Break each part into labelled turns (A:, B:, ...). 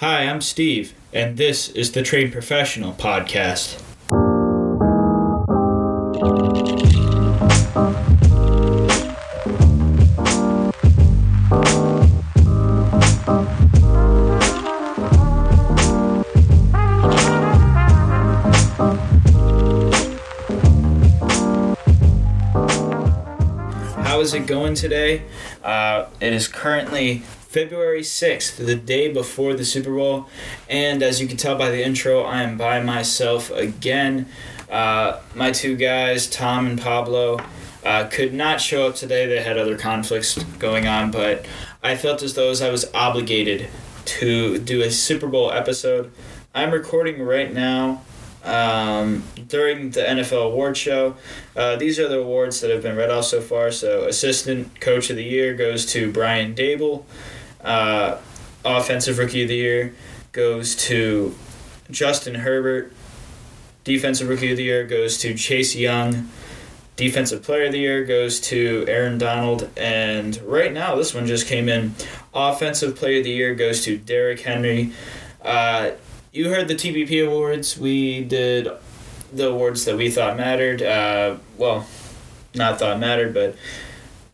A: Hi, I'm Steve, and this is the Trained Professional Podcast. How is it going today? Uh, it is currently February 6th, the day before the Super Bowl. And as you can tell by the intro, I am by myself again. Uh, my two guys, Tom and Pablo, uh, could not show up today. They had other conflicts going on, but I felt as though I was obligated to do a Super Bowl episode. I'm recording right now um, during the NFL award show. Uh, these are the awards that have been read off so far. So, Assistant Coach of the Year goes to Brian Daboll. Uh, Offensive Rookie of the Year goes to Justin Herbert. Defensive Rookie of the Year goes to Chase Young. Defensive Player of the Year goes to Aaron Donald. And right now, this one just came in. Offensive Player of the Year goes to Derrick Henry. Uh, you heard the TPP awards. We did the awards that we thought mattered. Uh, well, not thought mattered, but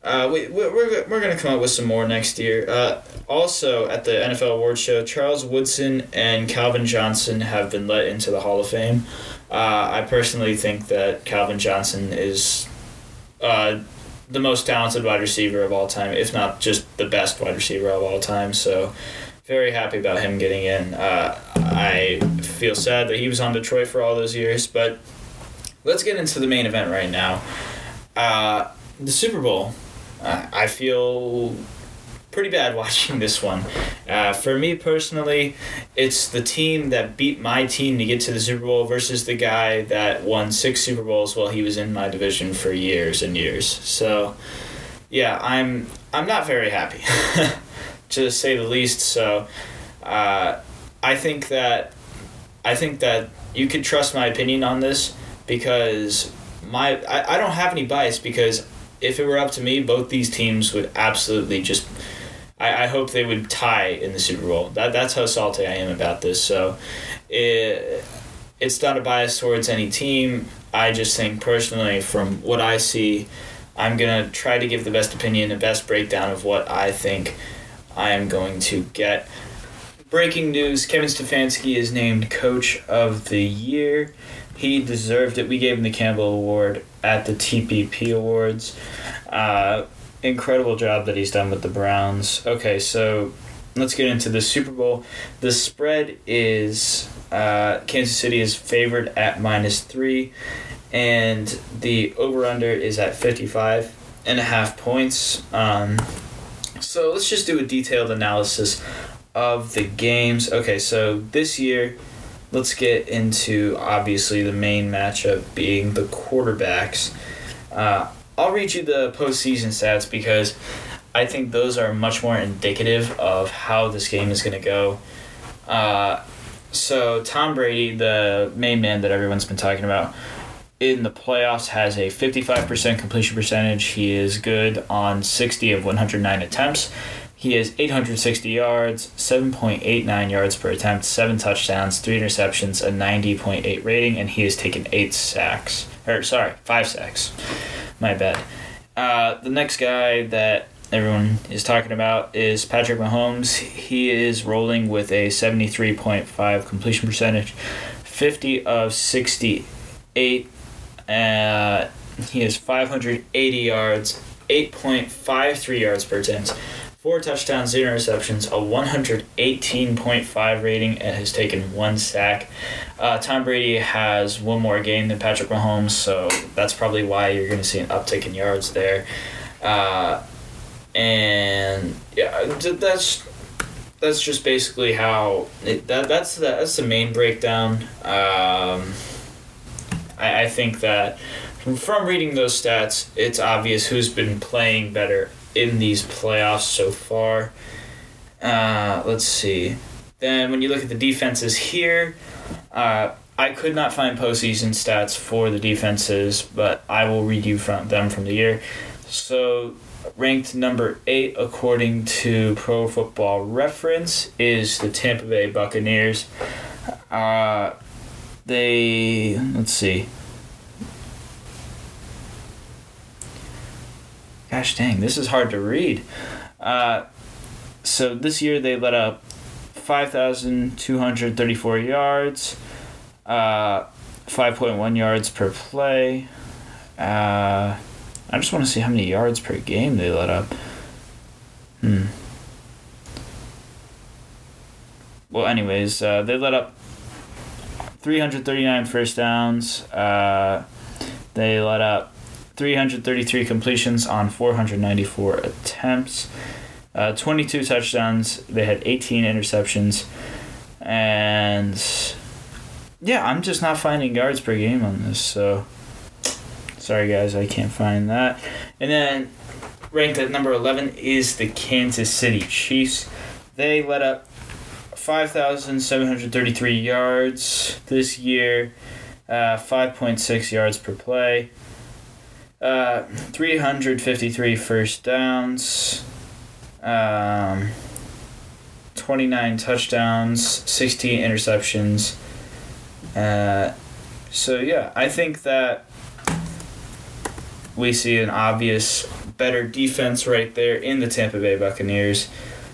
A: uh, we, we're, we're going to come up with some more next year. Uh, also, at the NFL Awards Show, Charles Woodson and Calvin Johnson have been let into the Hall of Fame. Uh, I personally think that Calvin Johnson is uh, the most talented wide receiver of all time, if not just the best wide receiver of all time. So, very happy about him getting in. Uh, I feel sad that he was on Detroit for all those years, but let's get into the main event right now. Uh, the Super Bowl. Uh, I feel pretty bad watching this one. Uh, for me personally, it's the team that beat my team to get to the Super Bowl versus the guy that won six Super Bowls while he was in my division for years and years. So, yeah, I'm I'm not very happy. to say the least. So, uh, I think that I think that you could trust my opinion on this because my I, I don't have any bias because if it were up to me, both these teams would absolutely just. I, I hope they would tie in the Super Bowl. That that's how salty I am about this. So, it, it's not a bias towards any team. I just think personally, from what I see, I'm gonna try to give the best opinion, the best breakdown of what I think I am going to get. Breaking news Kevin Stefanski is named Coach of the Year. He deserved it. We gave him the Campbell Award at the TPP Awards. Uh, incredible job that he's done with the Browns. Okay, so let's get into the Super Bowl. The spread is uh, Kansas City is favored at minus three, and the over under is at 55 and a half points. Um, so let's just do a detailed analysis of the games. Okay, so this year, let's get into obviously the main matchup being the quarterbacks. Uh, I'll read you the postseason stats because I think those are much more indicative of how this game is going to go. Uh, so Tom Brady, the main man that everyone's been talking about, in the playoffs has a 55% completion percentage. He is good on 60 of 109 attempts. He has 860 yards, 7.89 yards per attempt, 7 touchdowns, 3 interceptions, a 90.8 rating, and he has taken 8 sacks. Or, sorry, 5 sacks. My bad. Uh, the next guy that everyone is talking about is Patrick Mahomes. He is rolling with a 73.5 completion percentage, 50 of 68 uh, he has 580 yards, 8.53 yards per attempt, four touchdowns, zero interceptions, a 118.5 rating, and has taken one sack. Uh, Tom Brady has one more game than Patrick Mahomes, so that's probably why you're going to see an uptick in yards there. Uh, and yeah, that's that's just basically how it, that that's the, that's the main breakdown. Um, I, I think that from, from reading those stats, it's obvious who's been playing better in these playoffs so far. Uh, let's see. Then when you look at the defenses here, uh, I could not find postseason stats for the defenses, but I will read you from them from the year. So ranked number eight according to Pro Football Reference is the Tampa Bay Buccaneers. Uh, they let's see. Gosh dang, this is hard to read. Uh, so this year they let up 5,234 yards, uh, 5.1 yards per play. Uh, I just want to see how many yards per game they let up. Hmm. Well, anyways, uh, they let up 339 first downs. Uh, they let up 333 completions on 494 attempts. Uh, 22 touchdowns. They had 18 interceptions. And yeah, I'm just not finding yards per game on this. So sorry, guys, I can't find that. And then ranked at number 11 is the Kansas City Chiefs. They let up 5,733 yards this year, uh, 5.6 yards per play, uh, 353 first downs, um, 29 touchdowns, 16 interceptions. Uh, so, yeah, I think that we see an obvious better defense right there in the Tampa Bay Buccaneers.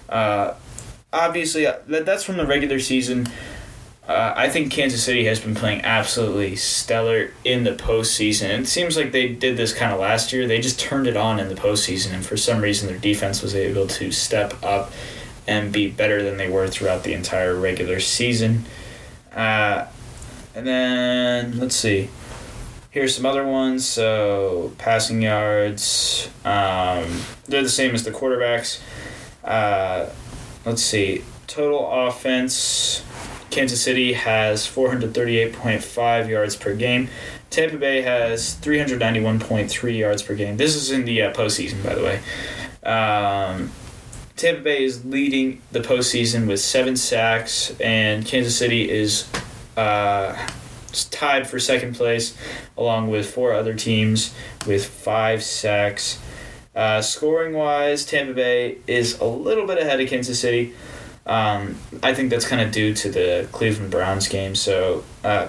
A: Uh, obviously, uh, that, that's from the regular season. Uh, I think Kansas City has been playing absolutely stellar in the postseason. It seems like they did this kind of last year. They just turned it on in the postseason, and for some reason, their defense was able to step up and be better than they were throughout the entire regular season. Uh, and then, let's see. Here's some other ones. So, passing yards, um, they're the same as the quarterbacks. Uh, let's see. Total offense Kansas City has 438.5 yards per game. Tampa Bay has 391.3 yards per game. This is in the uh, postseason, by the way. Um, Tampa Bay is leading the postseason with seven sacks, and Kansas City is uh, tied for second place, along with four other teams with five sacks. Uh, scoring wise, Tampa Bay is a little bit ahead of Kansas City. Um, I think that's kind of due to the Cleveland Browns game. So uh,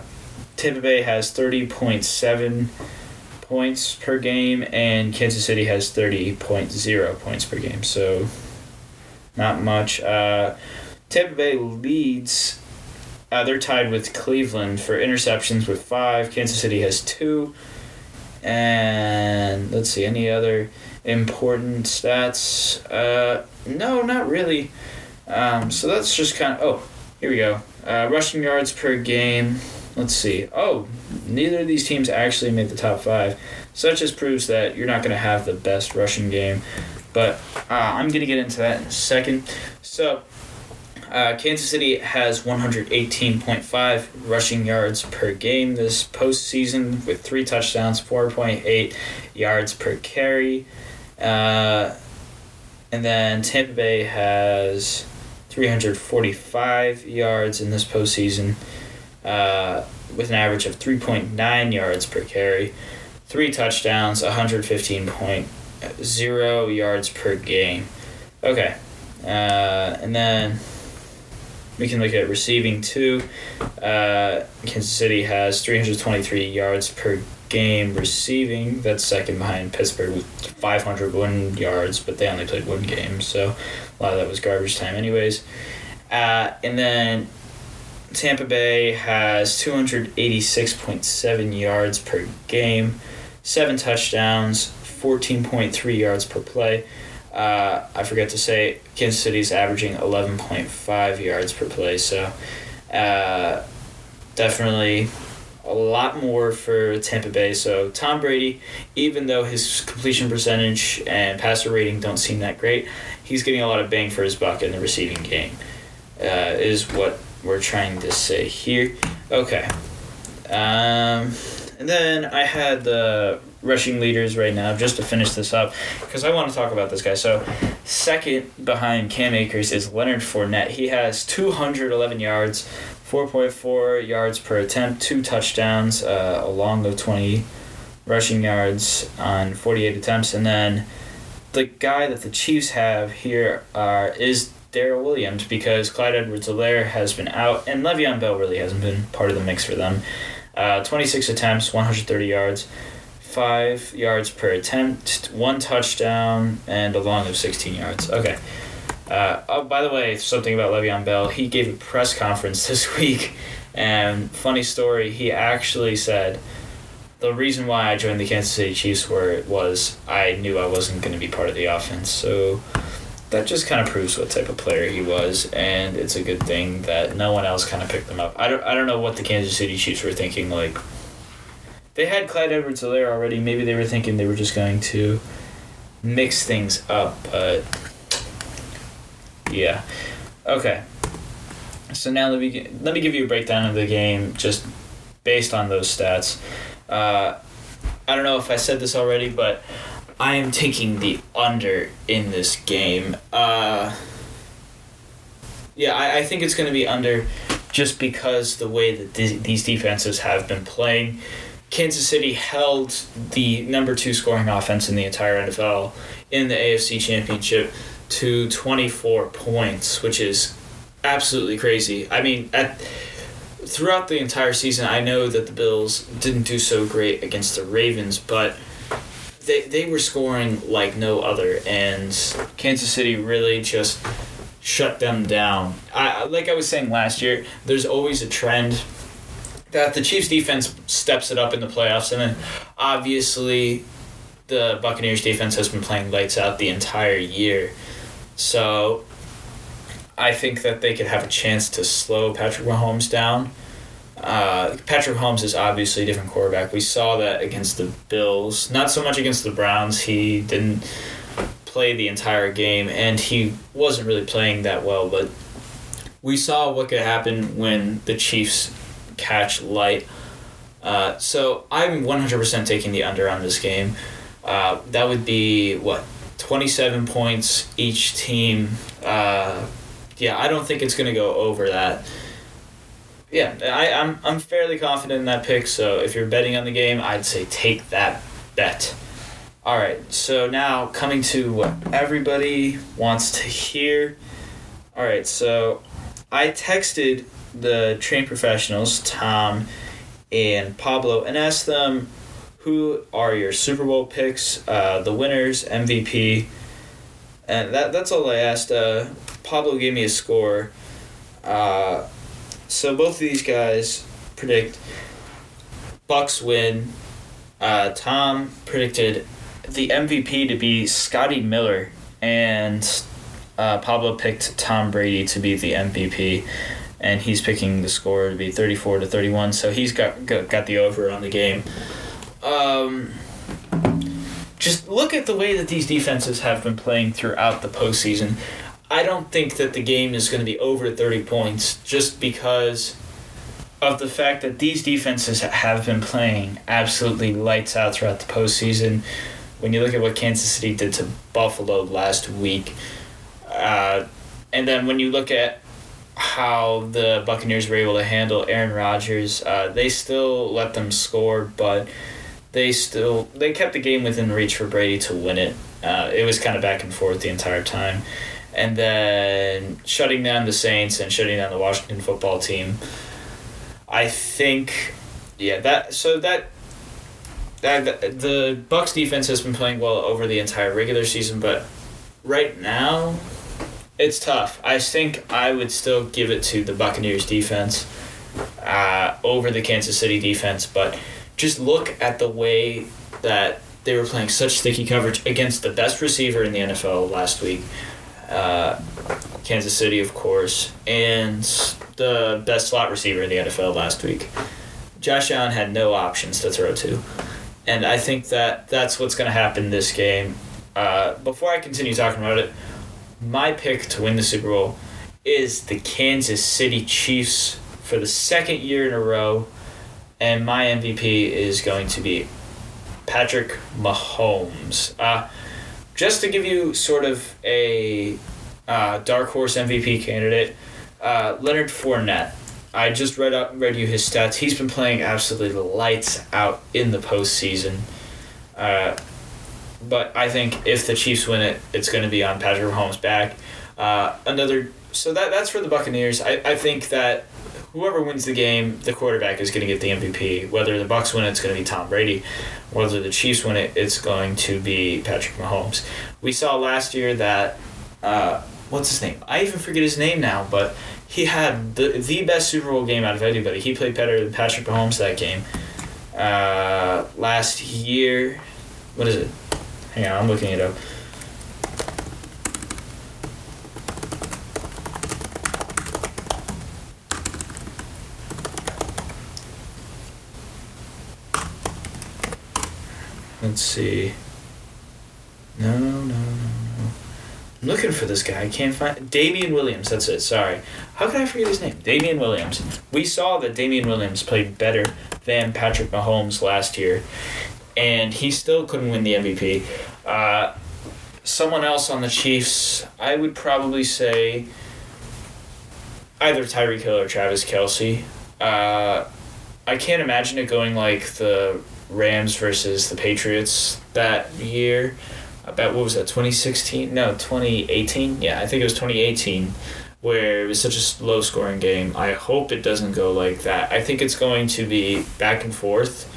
A: Tampa Bay has 30.7 points per game, and Kansas City has 30.0 points per game. So not much. Uh, Tampa Bay leads. Uh, they're tied with Cleveland for interceptions with five. Kansas City has two. And let's see, any other important stats? Uh, no, not really. Um, so that's just kind of. Oh, here we go. Uh, rushing yards per game. Let's see. Oh, neither of these teams actually made the top five. That just proves that you're not going to have the best rushing game. But uh, I'm going to get into that in a second. So, uh, Kansas City has 118.5 rushing yards per game this postseason with three touchdowns, 4.8 yards per carry. Uh, and then Tampa Bay has 345 yards in this postseason uh, with an average of 3.9 yards per carry, three touchdowns, 115.0 yards per game. Okay. Uh, and then we can look at receiving too. Uh, Kansas City has 323 yards per game receiving. That's second behind Pittsburgh with 501 yards, but they only played one game, so a lot of that was garbage time, anyways. Uh, and then Tampa Bay has 286.7 yards per game, seven touchdowns, 14.3 yards per play. Uh, I forgot to say, Kansas City's averaging 11.5 yards per play, so uh, definitely a lot more for Tampa Bay. So Tom Brady, even though his completion percentage and passer rating don't seem that great, he's getting a lot of bang for his buck in the receiving game. Uh, is what we're trying to say here. Okay. Um, and then I had the rushing leaders right now just to finish this up because I want to talk about this guy. So, second behind Cam Akers is Leonard Fournette. He has 211 yards, 4.4 yards per attempt, two touchdowns, uh, along the 20 rushing yards on 48 attempts. And then the guy that the Chiefs have here is Darrel Williams because Clyde Edwards-Helaire has been out and Le'Veon Bell really hasn't been part of the mix for them. Uh, 26 attempts, 130 yards, 5 yards per attempt, 1 touchdown, and a long of 16 yards. Okay. Uh, oh, by the way, something about Le'Veon Bell. He gave a press conference this week, and funny story, he actually said the reason why I joined the Kansas City Chiefs were was I knew I wasn't going to be part of the offense. So that just kind of proves what type of player he was, and it's a good thing that no one else kind of picked him up. I don't I don't know what the Kansas City Chiefs were thinking. Like they had Clyde Edwards-Helaire already. Maybe they were thinking they were just going to mix things up, but yeah. Okay. So now let me let me give you a breakdown of the game just based on those stats. Uh, I don't know if I said this already, but I am taking the under in this game. Uh, yeah, I, I think it's going to be under just because the way that th- these defenses have been playing. Kansas City held the number two scoring offense in the entire NFL in the AFC Championship to 24 points, which is absolutely crazy. I mean, at throughout the entire season, I know that the Bills didn't do so great against the Ravens, but they they were scoring like no other, and Kansas City really just shut them down. I like I was saying last year. There's always a trend that the Chiefs defense steps it up in the playoffs, and then obviously the Buccaneers defense has been playing lights out the entire year. So I think that they could have a chance to slow Patrick Mahomes down. Uh, Patrick Mahomes is obviously a different quarterback. We saw that against the Bills. Not so much against the Browns. He didn't play the entire game, and he wasn't really playing that well. But we saw what could happen when the Chiefs catch light. Uh, so I'm 100% taking the under on this game. Uh, that would be, what, 27 points each team. Uh, yeah, I don't think it's going to go over that. Yeah, I, I'm, I'm fairly confident in that pick, so if you're betting on the game, I'd say take that bet. All right, so now coming to what everybody wants to hear. All right, so I texted the train professionals, Tom and Pablo, and asked them who are your Super Bowl picks, uh, the winners, MVP, and that that's all I asked. Uh, Pablo gave me a score. Uh, so both of these guys predict Bucks win. Uh, Tom predicted the MVP to be Scotty Miller, and uh, Pablo picked Tom Brady to be the MVP, and he's picking the score to be thirty four to thirty one. So he's got, got got the over on the game. Um, just look at the way that these defenses have been playing throughout the postseason. I don't think that the game is going to be over 30 points just because of the fact that these defenses have been playing absolutely lights out throughout the postseason. When you look at what Kansas City did to Buffalo last week, uh, and then when you look at how the Buccaneers were able to handle Aaron Rodgers, uh, they still let them score, but they still they kept the game within reach for Brady to win it. Uh, it was kind of back and forth the entire time, and then shutting down the Saints and shutting down the Washington football team. I think, yeah, that so that. That, the Bucks defense has been playing well over the entire regular season, but right now, it's tough. I think I would still give it to the Buccaneers defense uh, over the Kansas City defense, but just look at the way that they were playing such sticky coverage against the best receiver in the NFL last week, uh, Kansas City, of course, and the best slot receiver in the NFL last week. Josh Allen had no options to throw to. And I think that that's what's going to happen this game. Uh, before I continue talking about it, my pick to win the Super Bowl is the Kansas City Chiefs for the second year in a row and my MVP is going to be Patrick Mahomes. Uh, just to give you sort of a uh, dark horse MVP candidate, uh, Leonard Fournette. I just read up, read you his stats. He's been playing absolutely lights out in the postseason. Uh, but I think if the Chiefs win it, it's going to be on Patrick Mahomes' back. Uh, another so that that's for the Buccaneers. I, I think that whoever wins the game, the quarterback is going to get the MVP. Whether the Bucks win it's going to be Tom Brady. Whether the Chiefs win it, it's going to be Patrick Mahomes. We saw last year that uh, what's his name? I even forget his name now, but he had the the best Super Bowl game out of anybody. He played better than Patrick Mahomes that game. Uh, last year, what is it? Hang on, I'm looking it up. Let's see. No, no, no, no. I'm looking for this guy. I can't find Damien Williams. That's it. Sorry. How can I forget his name? Damien Williams. We saw that Damien Williams played better than Patrick Mahomes last year, and he still couldn't win the MVP. Uh, someone else on the Chiefs, I would probably say either Tyreek Hill or Travis Kelce. Uh, I can't imagine it going like the Rams versus the Patriots that year. About what was that, 2016? No, 2018? Yeah, I think it was 2018 where it was such a low scoring game. I hope it doesn't go like that. I think it's going to be back and forth.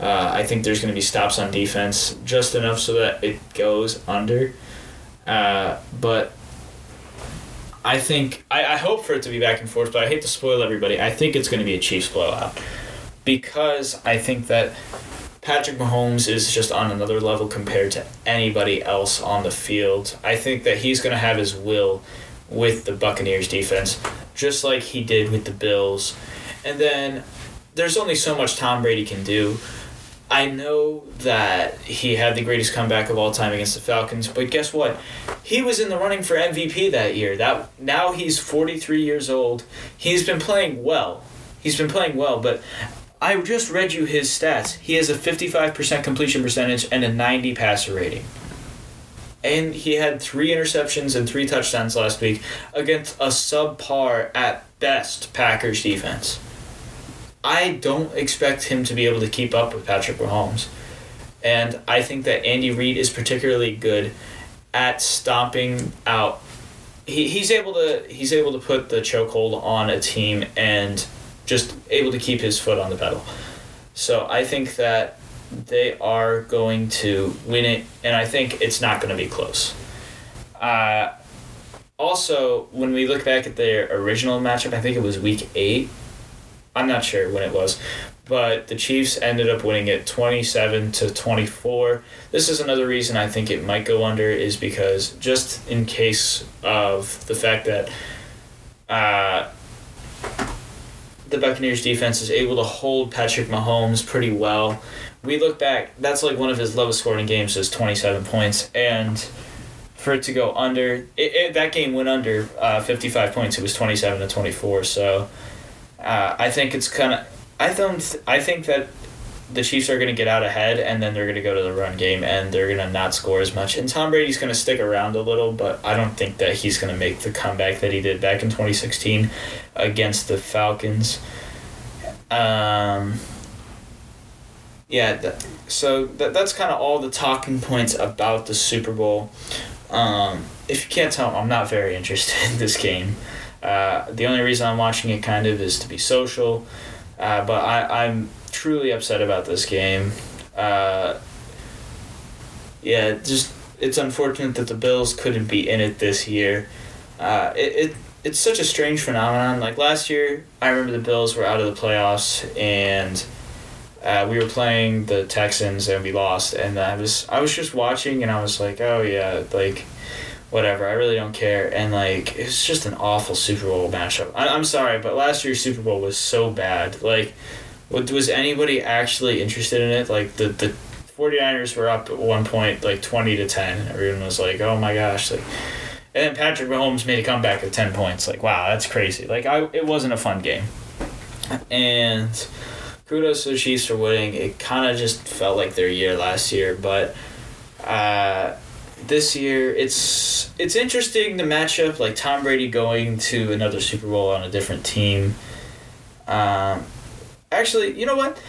A: Uh, I think there's going to be stops on defense just enough so that it goes under. Uh, but I think, I, I hope for it to be back and forth, but I hate to spoil everybody. I think it's going to be a Chiefs blowout because I think that Patrick Mahomes is just on another level compared to anybody else on the field. I think that he's going to have his will with the Buccaneers defense, just like he did with the Bills. And then there's only so much Tom Brady can do. I know that he had the greatest comeback of all time against the Falcons, but guess what? He was in the running for MVP that year. That now he's 43 years old. He's been playing well. He's been playing well, but I just read you his stats. He has a 55% completion percentage and a 90 passer rating. And he had three interceptions and three touchdowns last week against a subpar at best Packers defense. I don't expect him to be able to keep up with Patrick Mahomes. And I think that Andy Reid is particularly good at stomping out. He, he's able to he's able to put the chokehold on a team and just able to keep his foot on the pedal. So I think that they are going to win it, and I think it's not going to be close. Uh, also, when we look back at their original matchup, I think it was week eight. I'm not sure when it was, but the Chiefs ended up winning it 27 to 24. This is another reason I think it might go under is because just in case of the fact that uh, the Buccaneers defense is able to hold Patrick Mahomes pretty well. We look back, that's like one of his lowest scoring games is 27 points and for it to go under it, it that game went under uh, 55 points. It was 27 to 24. So uh, I think it's kind of I don't I think that the Chiefs are going to get out ahead and then they're going to go to the run game and they're going to not score as much. And Tom Brady's going to stick around a little, but I don't think that he's going to make the comeback that he did back in 2016 against the Falcons. Um, yeah, so that, that's kind of all the talking points about the Super Bowl. Um, if you can't tell, I'm not very interested in this game. Uh, the only reason I'm watching it kind of is to be social, uh, but I, I'm truly upset about this game. Uh, yeah, just it's unfortunate that the Bills couldn't be in it this year. Uh, it, it it's such a strange phenomenon. Like last year, I remember the Bills were out of the playoffs and uh, we were playing the Texans and we lost. And I was I was just watching and I was like, oh yeah, like whatever. I really don't care. And like it's just an awful Super Bowl matchup. I, I'm sorry, but last year's Super Bowl was so bad. Like was anybody actually interested in it? Like the the 49ers were up at one point like 20 to 10. Everyone was like, "Oh my gosh." Like and then Patrick Mahomes made a comeback of 10 points. Like, wow, that's crazy. Like I it wasn't a fun game. And kudos to the Chiefs for winning. It kind of just felt like their year last year, but uh, this year it's it's interesting the matchup like Tom Brady going to another Super Bowl on a different team. Um, Actually, you know what?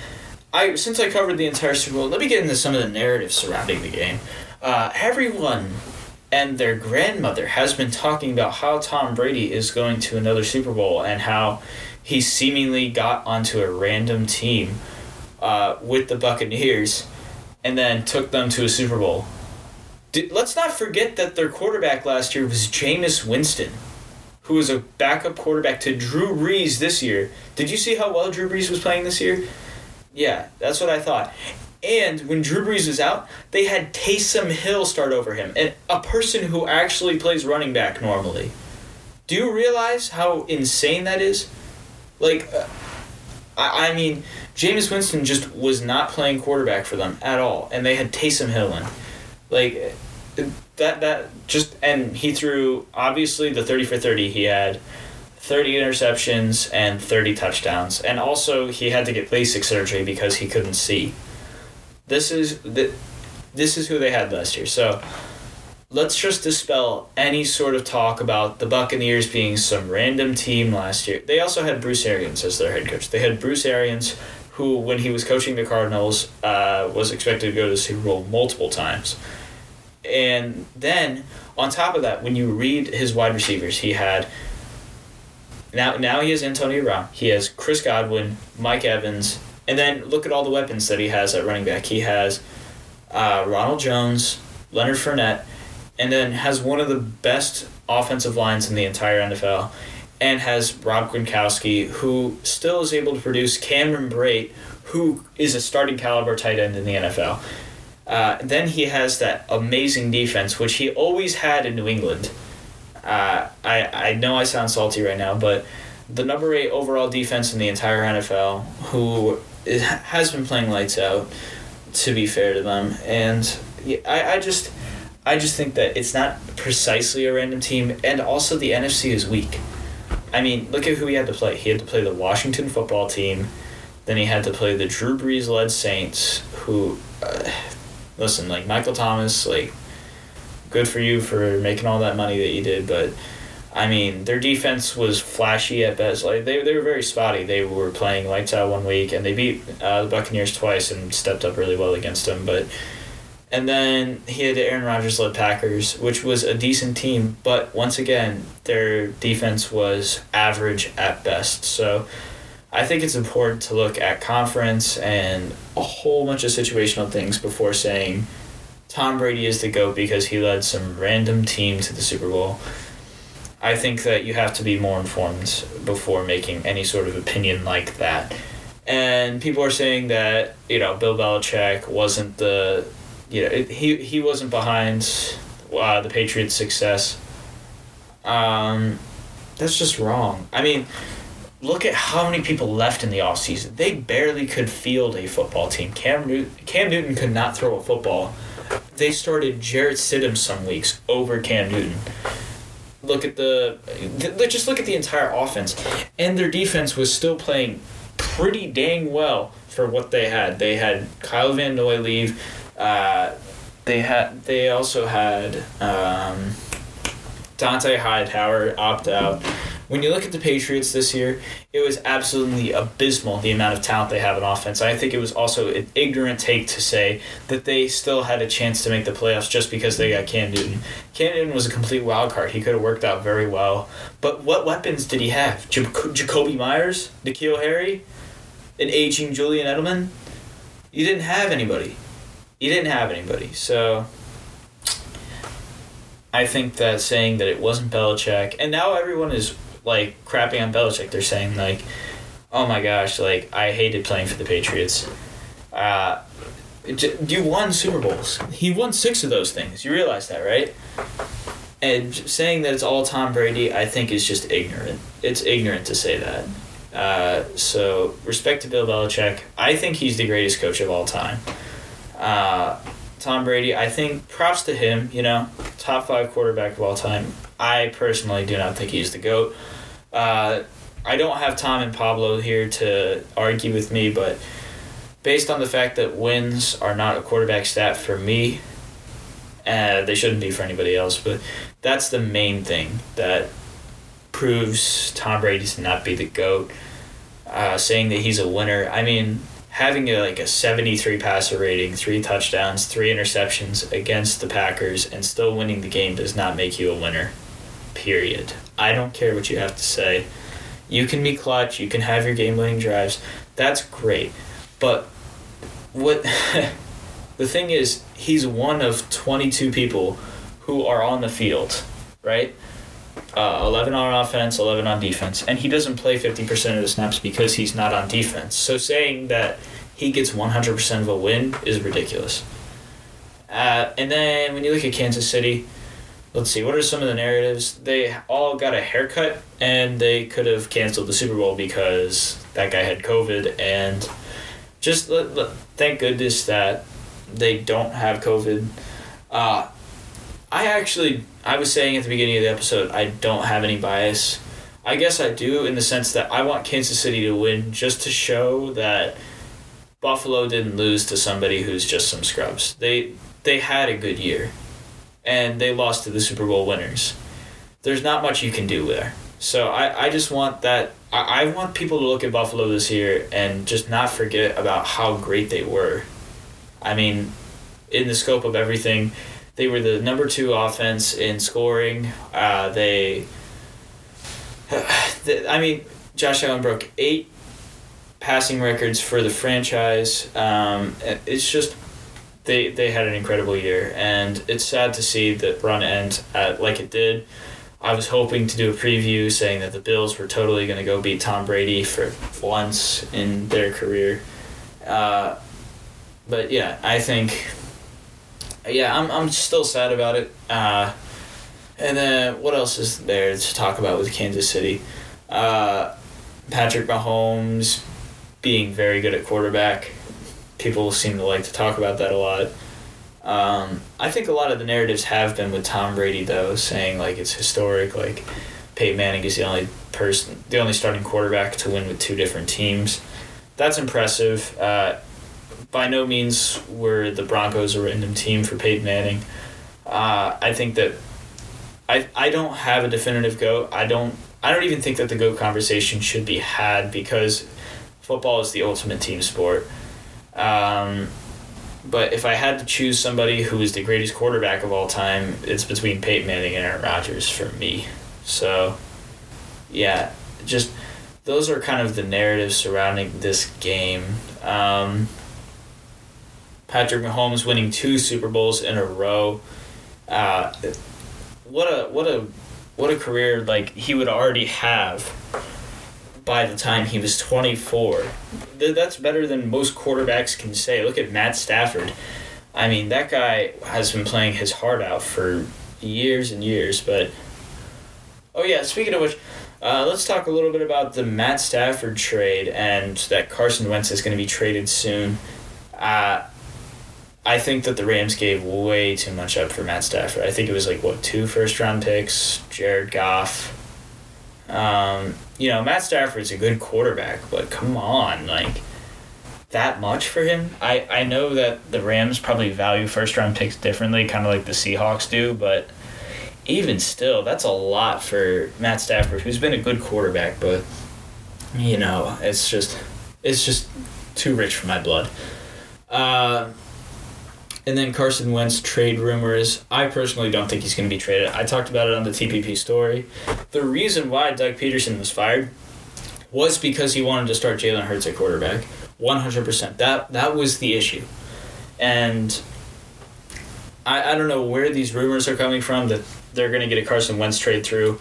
A: I since I covered the entire Super Bowl, let me get into some of the narrative surrounding the game. Uh, everyone and their grandmother has been talking about how Tom Brady is going to another Super Bowl and how he seemingly got onto a random team uh, with the Buccaneers and then took them to a Super Bowl. Did, let's not forget that their quarterback last year was Jameis Winston, who was a backup quarterback to Drew Brees this year. Did you see how well Drew Brees was playing this year? Yeah, that's what I thought. And when Drew Brees was out, they had Taysom Hill start over him, and a person who actually plays running back normally. Do you realize how insane that is? Like, uh, I, I mean, Jameis Winston just was not playing quarterback for them at all, and they had Taysom Hill in. Like, that that just and he threw obviously the thirty for thirty. He had 30 interceptions and 30 touchdowns. And also, he had to get LASIK surgery because he couldn't see. This is the, this is who they had last year. So let's just dispel any sort of talk about the Buccaneers being some random team last year. They also had Bruce Arians as their head coach. They had Bruce Arians, who, when he was coaching the Cardinals, uh, was expected to go to the Super Bowl multiple times. And then, on top of that, when you read his wide receivers, he had now, now he has Antonio Brown. He has Chris Godwin, Mike Evans, and then look at all the weapons that he has at running back. He has uh, Ronald Jones, Leonard Fournette, and then has one of the best offensive lines in the entire NFL, and has Rob Gronkowski, who still is able to produce Cameron Brate, who is a starting caliber tight end in the NFL. Uh, then he has that amazing defense, which he always had in New England. Uh, I I know I sound salty right now, but the number eight overall defense in the entire NFL, who is, has been playing lights out, to be fair to them, and I, I just I just think that it's not precisely a random team, and also the NFC is weak. I mean, look at who he had to play. He had to play the Washington football team, then he had to play the Drew Brees led Saints, who, uh, listen, like Michael Thomas, like good for you for making all that money that you did, but I mean, their defense was flashy at best. Like they, they were very spotty. They were playing lights out one week, and they beat uh, the Buccaneers twice and stepped up really well against them. But and then he had Aaron Rodgers led Packers, which was a decent team, but once again, their defense was average at best. So I think it's important to look at conference and a whole bunch of situational things before saying Tom Brady is the GOAT because he led some random team to the Super Bowl. I think that you have to be more informed before making any sort of opinion like that. And people are saying that, you know, Bill Belichick wasn't the you know, he he wasn't behind uh, the Patriots' success. Um, that's just wrong. I mean, look at how many people left in the offseason. They barely could field a football team. Cam, Newton, Cam Newton could not throw a football. They started Jarrett Stidham some weeks over Cam Newton. Look at the, just look at the entire offense, and their defense was still playing pretty dang well for what they had. They had Kyle Van Noy leave. Uh, they had they also had um, Dont'a Hightower opt out. When you look at the Patriots this year, it was absolutely abysmal the amount of talent they have in offense. I think it was also an ignorant take to say that they still had a chance to make the playoffs just because they got Cam Newton. Cam Newton was a complete wild card. He could have worked out very well. But what weapons did he have? Jakobi Myers, N'Keal Harry? An aging Julian Edelman? You didn't have anybody he didn't have anybody. So I think that saying that it wasn't Belichick, and now everyone is like crapping on Belichick. They're saying like, "Oh my gosh, like I hated playing for the Patriots." Uh, you won Super Bowls. He won six of those things. You realize that, right? And saying that it's all Tom Brady, I think, is just ignorant. It's ignorant to say that. Uh, so respect to Bill Belichick. I think he's the greatest coach of all time. Uh, Tom Brady, I think props to him, you know, top five quarterback of all time. I personally do not think he's the GOAT. Uh, I don't have Tom and Pablo here to argue with me, but based on the fact that wins are not a quarterback stat for me, uh, they shouldn't be for anybody else, but that's the main thing that proves Tom Brady to not be the GOAT. Uh, saying that he's a winner, I mean, having a, like a 73 passer rating, three touchdowns, three interceptions against the Packers, and still winning the game does not make you a winner. Period. I don't care what you have to say. You can be clutch, you can have your game winning drives. That's great. But what the thing is, he's one of 22 people who are on the field, right? Uh, 11 on offense, 11 on defense. And he doesn't play 50% of the snaps because he's not on defense. So saying that he gets 100% of a win is ridiculous. Uh, and then when you look at Kansas City, let's see, what are some of the narratives? They all got a haircut and they could have canceled the Super Bowl because that guy had COVID. And just thank goodness that they don't have COVID. Uh, I actually, I was saying at the beginning of the episode, I don't have any bias. I guess I do in the sense that I want Kansas City to win just to show that Buffalo didn't lose to somebody who's just some scrubs. They they had a good year, and they lost to the Super Bowl winners. There's not much you can do there. So I, I just want that I, I want people to look at Buffalo this year and just not forget about how great they were. I mean, in the scope of everything, they were the number two offense in scoring. Uh, they, I mean, Josh Allen broke eight passing records for the franchise. Um, it's just they they had an incredible year, and it's sad to see that run end at, like it did. I was hoping to do a preview saying that the Bills were totally going to go beat Tom Brady for once in their career. Uh, but yeah, I think yeah, I'm I'm still sad about it. Uh, and then what else is there to talk about with Kansas City? Uh, Patrick Mahomes being very good at quarterback. People seem to like to talk about that a lot. Um, I think a lot of the narratives have been with Tom Brady though, saying like it's historic, like Peyton Manning is the only person, the only starting quarterback to win with two different teams. That's impressive. Uh, by no means were the Broncos a random team for Peyton Manning. Uh, I think that I I don't have a definitive goat. I don't I don't even think that the goat conversation should be had because football is the ultimate team sport. Um, but if I had to choose somebody who is the greatest quarterback of all time, it's between Peyton Manning and Aaron Rodgers for me. So, yeah, just those are kind of the narratives surrounding this game. Um, Patrick Mahomes winning two Super Bowls in a row. Uh, what a what a what a career like he would already have by the time he was 24. That's better than most quarterbacks can say. Look at Matt Stafford. I mean, that guy has been playing his heart out for years and years, but Oh yeah, speaking of which, uh, let's talk a little bit about the Matt Stafford trade and that Carson Wentz is going to be traded soon. Uh, I think that the Rams gave way too much up for Matt Stafford. I think it was like what two first round picks, Jared Goff. Um, you know, Matt Stafford's a good quarterback, but come on, like that much for him. I I know that the Rams probably value first round picks differently, kind of like the Seahawks do, but even still, that's a lot for Matt Stafford, who's been a good quarterback, but you know, it's just it's just too rich for my blood. Uh, and then Carson Wentz trade rumors. I personally don't think he's going to be traded. I talked about it on the TPP story. The reason why Doug Pederson was fired was because he wanted to start Jalen Hurts at quarterback. 100%. That that was the issue. And I, I don't know where these rumors are coming from that they're going to get a Carson Wentz trade through.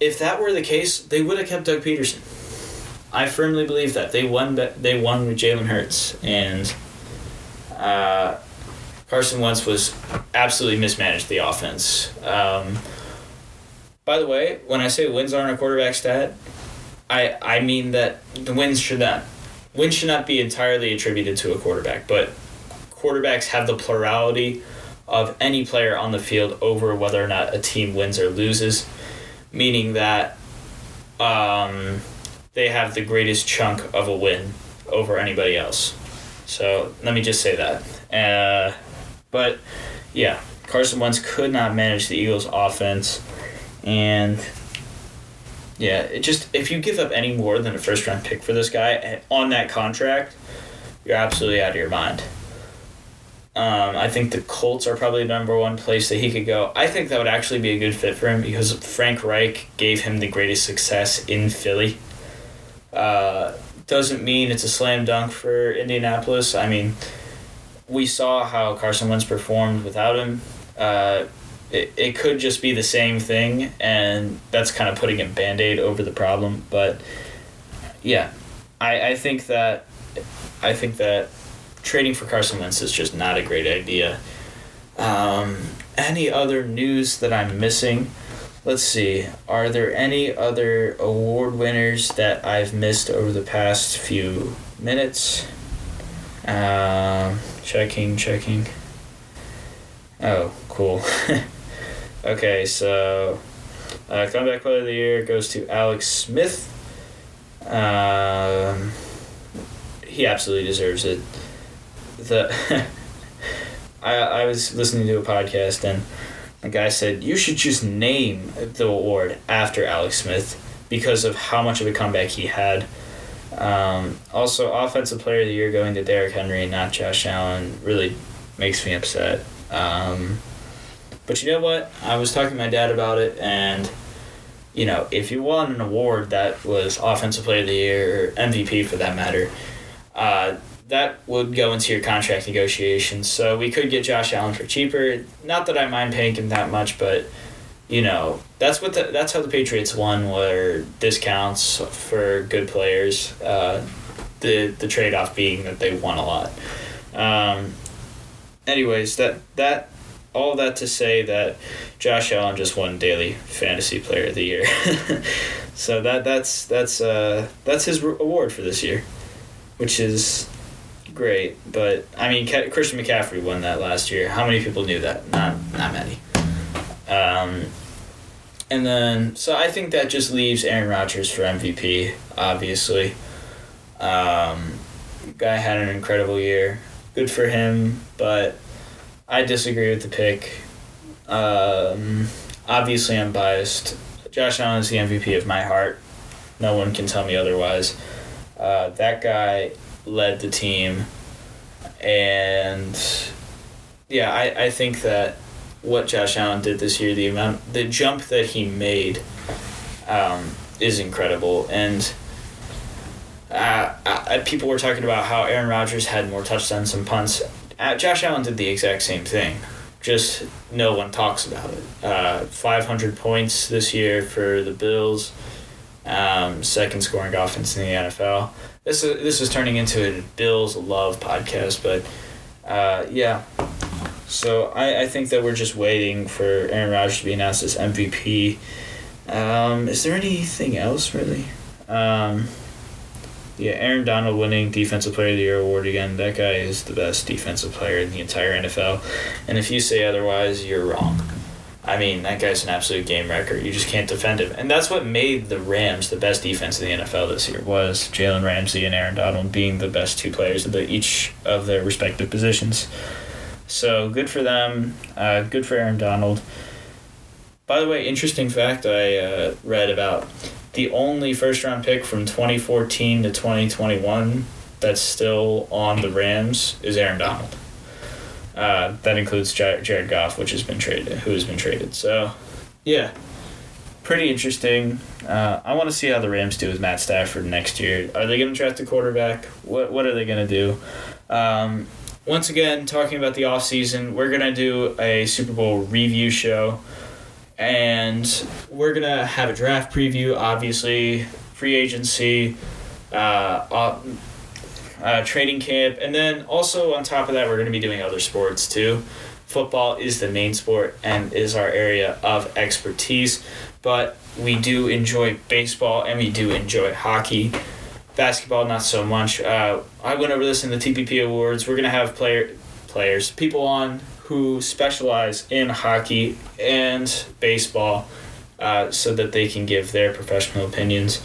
A: If that were the case, they would have kept Doug Pederson. I firmly believe that they won. They won with Jalen Hurts, and uh, Carson Wentz was absolutely mismanaged the offense. Um, by the way, when I say wins aren't a quarterback stat, I I mean that the wins should not wins should not be entirely attributed to a quarterback, but quarterbacks have the plurality of any player on the field over whether or not a team wins or loses, meaning that um, they have the greatest chunk of a win over anybody else. So let me just say that. Uh, but yeah, Carson Wentz could not manage the Eagles' offense, and yeah, it just if you give up any more than a first round pick for this guy on that contract, you're absolutely out of your mind. Um, I think the Colts are probably the number one place that he could go. I think that would actually be a good fit for him because Frank Reich gave him the greatest success in Philly. Uh, doesn't mean it's a slam dunk for Indianapolis. I mean, we saw how Carson Wentz performed without him. Uh, it, it could just be the same thing, and that's kind of putting a band aid over the problem. But yeah, I, I think that I think that trading for Carson Wentz is just not a great idea. Um, any other news that I'm missing? Let's see. Are there any other award winners that I've missed over the past few minutes? Um, checking, checking. Oh, cool. okay, so uh, comeback player of the year goes to Alex Smith. Um, he absolutely deserves it the I I was listening to a podcast and a guy said you should just name the award after Alex Smith because of how much of a comeback he had. Um, also, offensive player of the year going to Derrick Henry, not Josh Allen, really makes me upset. Um, but you know what? I was talking to my dad about it, and you know, if you won an award that was offensive player of the year or MVP for that matter, uh, that would go into your contract negotiations. So we could get Josh Allen for cheaper. Not that I mind paying him that much, but you know that's what the, that's how the Patriots won, were discounts for good players. Uh, the the trade off being that they won a lot. Um, anyways, that that all that to say that Josh Allen just won daily fantasy player of the year. so that that's that's uh, that's his award for this year, which is great, but I mean, Christian McCaffrey won that last year. How many people knew that? Not not many. Um, and then, so I think that just leaves Aaron Rodgers for MVP. Obviously, um, guy had an incredible year. Good for him, but I disagree with the pick. Um, obviously, I'm biased. Josh Allen is the MVP of my heart. No one can tell me otherwise. Uh, that guy led the team. And yeah, I, I think that what Josh Allen did this year, the amount, the jump that he made, um, is incredible. And uh, uh, people were talking about how Aaron Rodgers had more touchdowns and punts. Uh, Josh Allen did the exact same thing. Just no one talks about it. Uh, 500 points this year for the Bills, um, second scoring offense in the NFL this is this is turning into a Bills love podcast, but uh, yeah. So I, I think that we're just waiting for Aaron Rodgers to be announced as MVP. Um, is there anything else really? Um, yeah, Aaron Donald winning Defensive Player of the Year award again. That guy is the best defensive player in the entire NFL, and if you say otherwise, you're wrong. I mean, that guy's an absolute game wrecker. You just can't defend him. And that's what made the Rams the best defense in the NFL this year was Jalen Ramsey and Aaron Donald being the best two players of the, each of their respective positions. So good for them. Uh, good for Aaron Donald. By the way, interesting fact I uh, read about the only first round pick from 2014 to 2021 that's still on the Rams is Aaron Donald. Uh, that includes Jared Goff, which has been traded, who has been traded. So, yeah, pretty interesting. Uh, I want to see how the Rams do with Matt Stafford next year. Are they going to draft a quarterback? What What are they going to do? Um, once again, talking about the off season, we're to do a Super Bowl review show, and we're to have a draft preview. Obviously, free agency. Uh, uh, training camp, and then also on top of that, we're to be doing other sports too. Football is the main sport and is our area of expertise, but we do enjoy baseball and we do enjoy hockey. Basketball, not so much. Uh, I went over this in the TPP awards. We're gonna have player players, people on who specialize in hockey and baseball, uh, so that they can give their professional opinions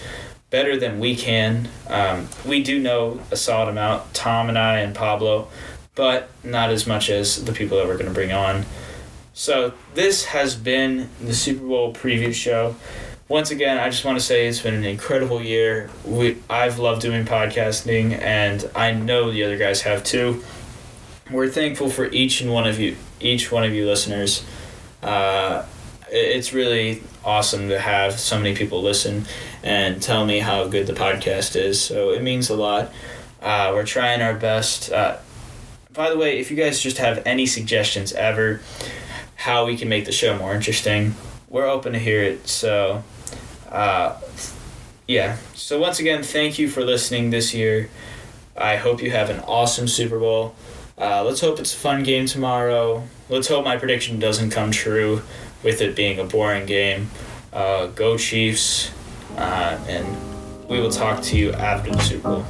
A: better than we can. Um, we do know a solid amount, Tom and I and Pablo, but not as much as the people that we're going to bring on. So this has been the Super Bowl preview show. Once again, I just want to say it's been an incredible year. We I've loved doing podcasting, and I know the other guys have too. We're thankful for each and one of you, each one of you listeners. Uh, it's really awesome to have so many people listen and tell me how good the podcast is. So it means a lot. Uh, we're trying our best. Uh, by the way, if you guys just have any suggestions ever, how we can make the show more interesting, we're open to hear it. So, uh, yeah. So once again, thank you for listening this year. I hope you have an awesome Super Bowl. Uh, let's hope it's a fun game tomorrow. Let's hope my prediction doesn't come true with it being a boring game. Uh, go Chiefs. Uh, and we will talk to you after the Super Bowl.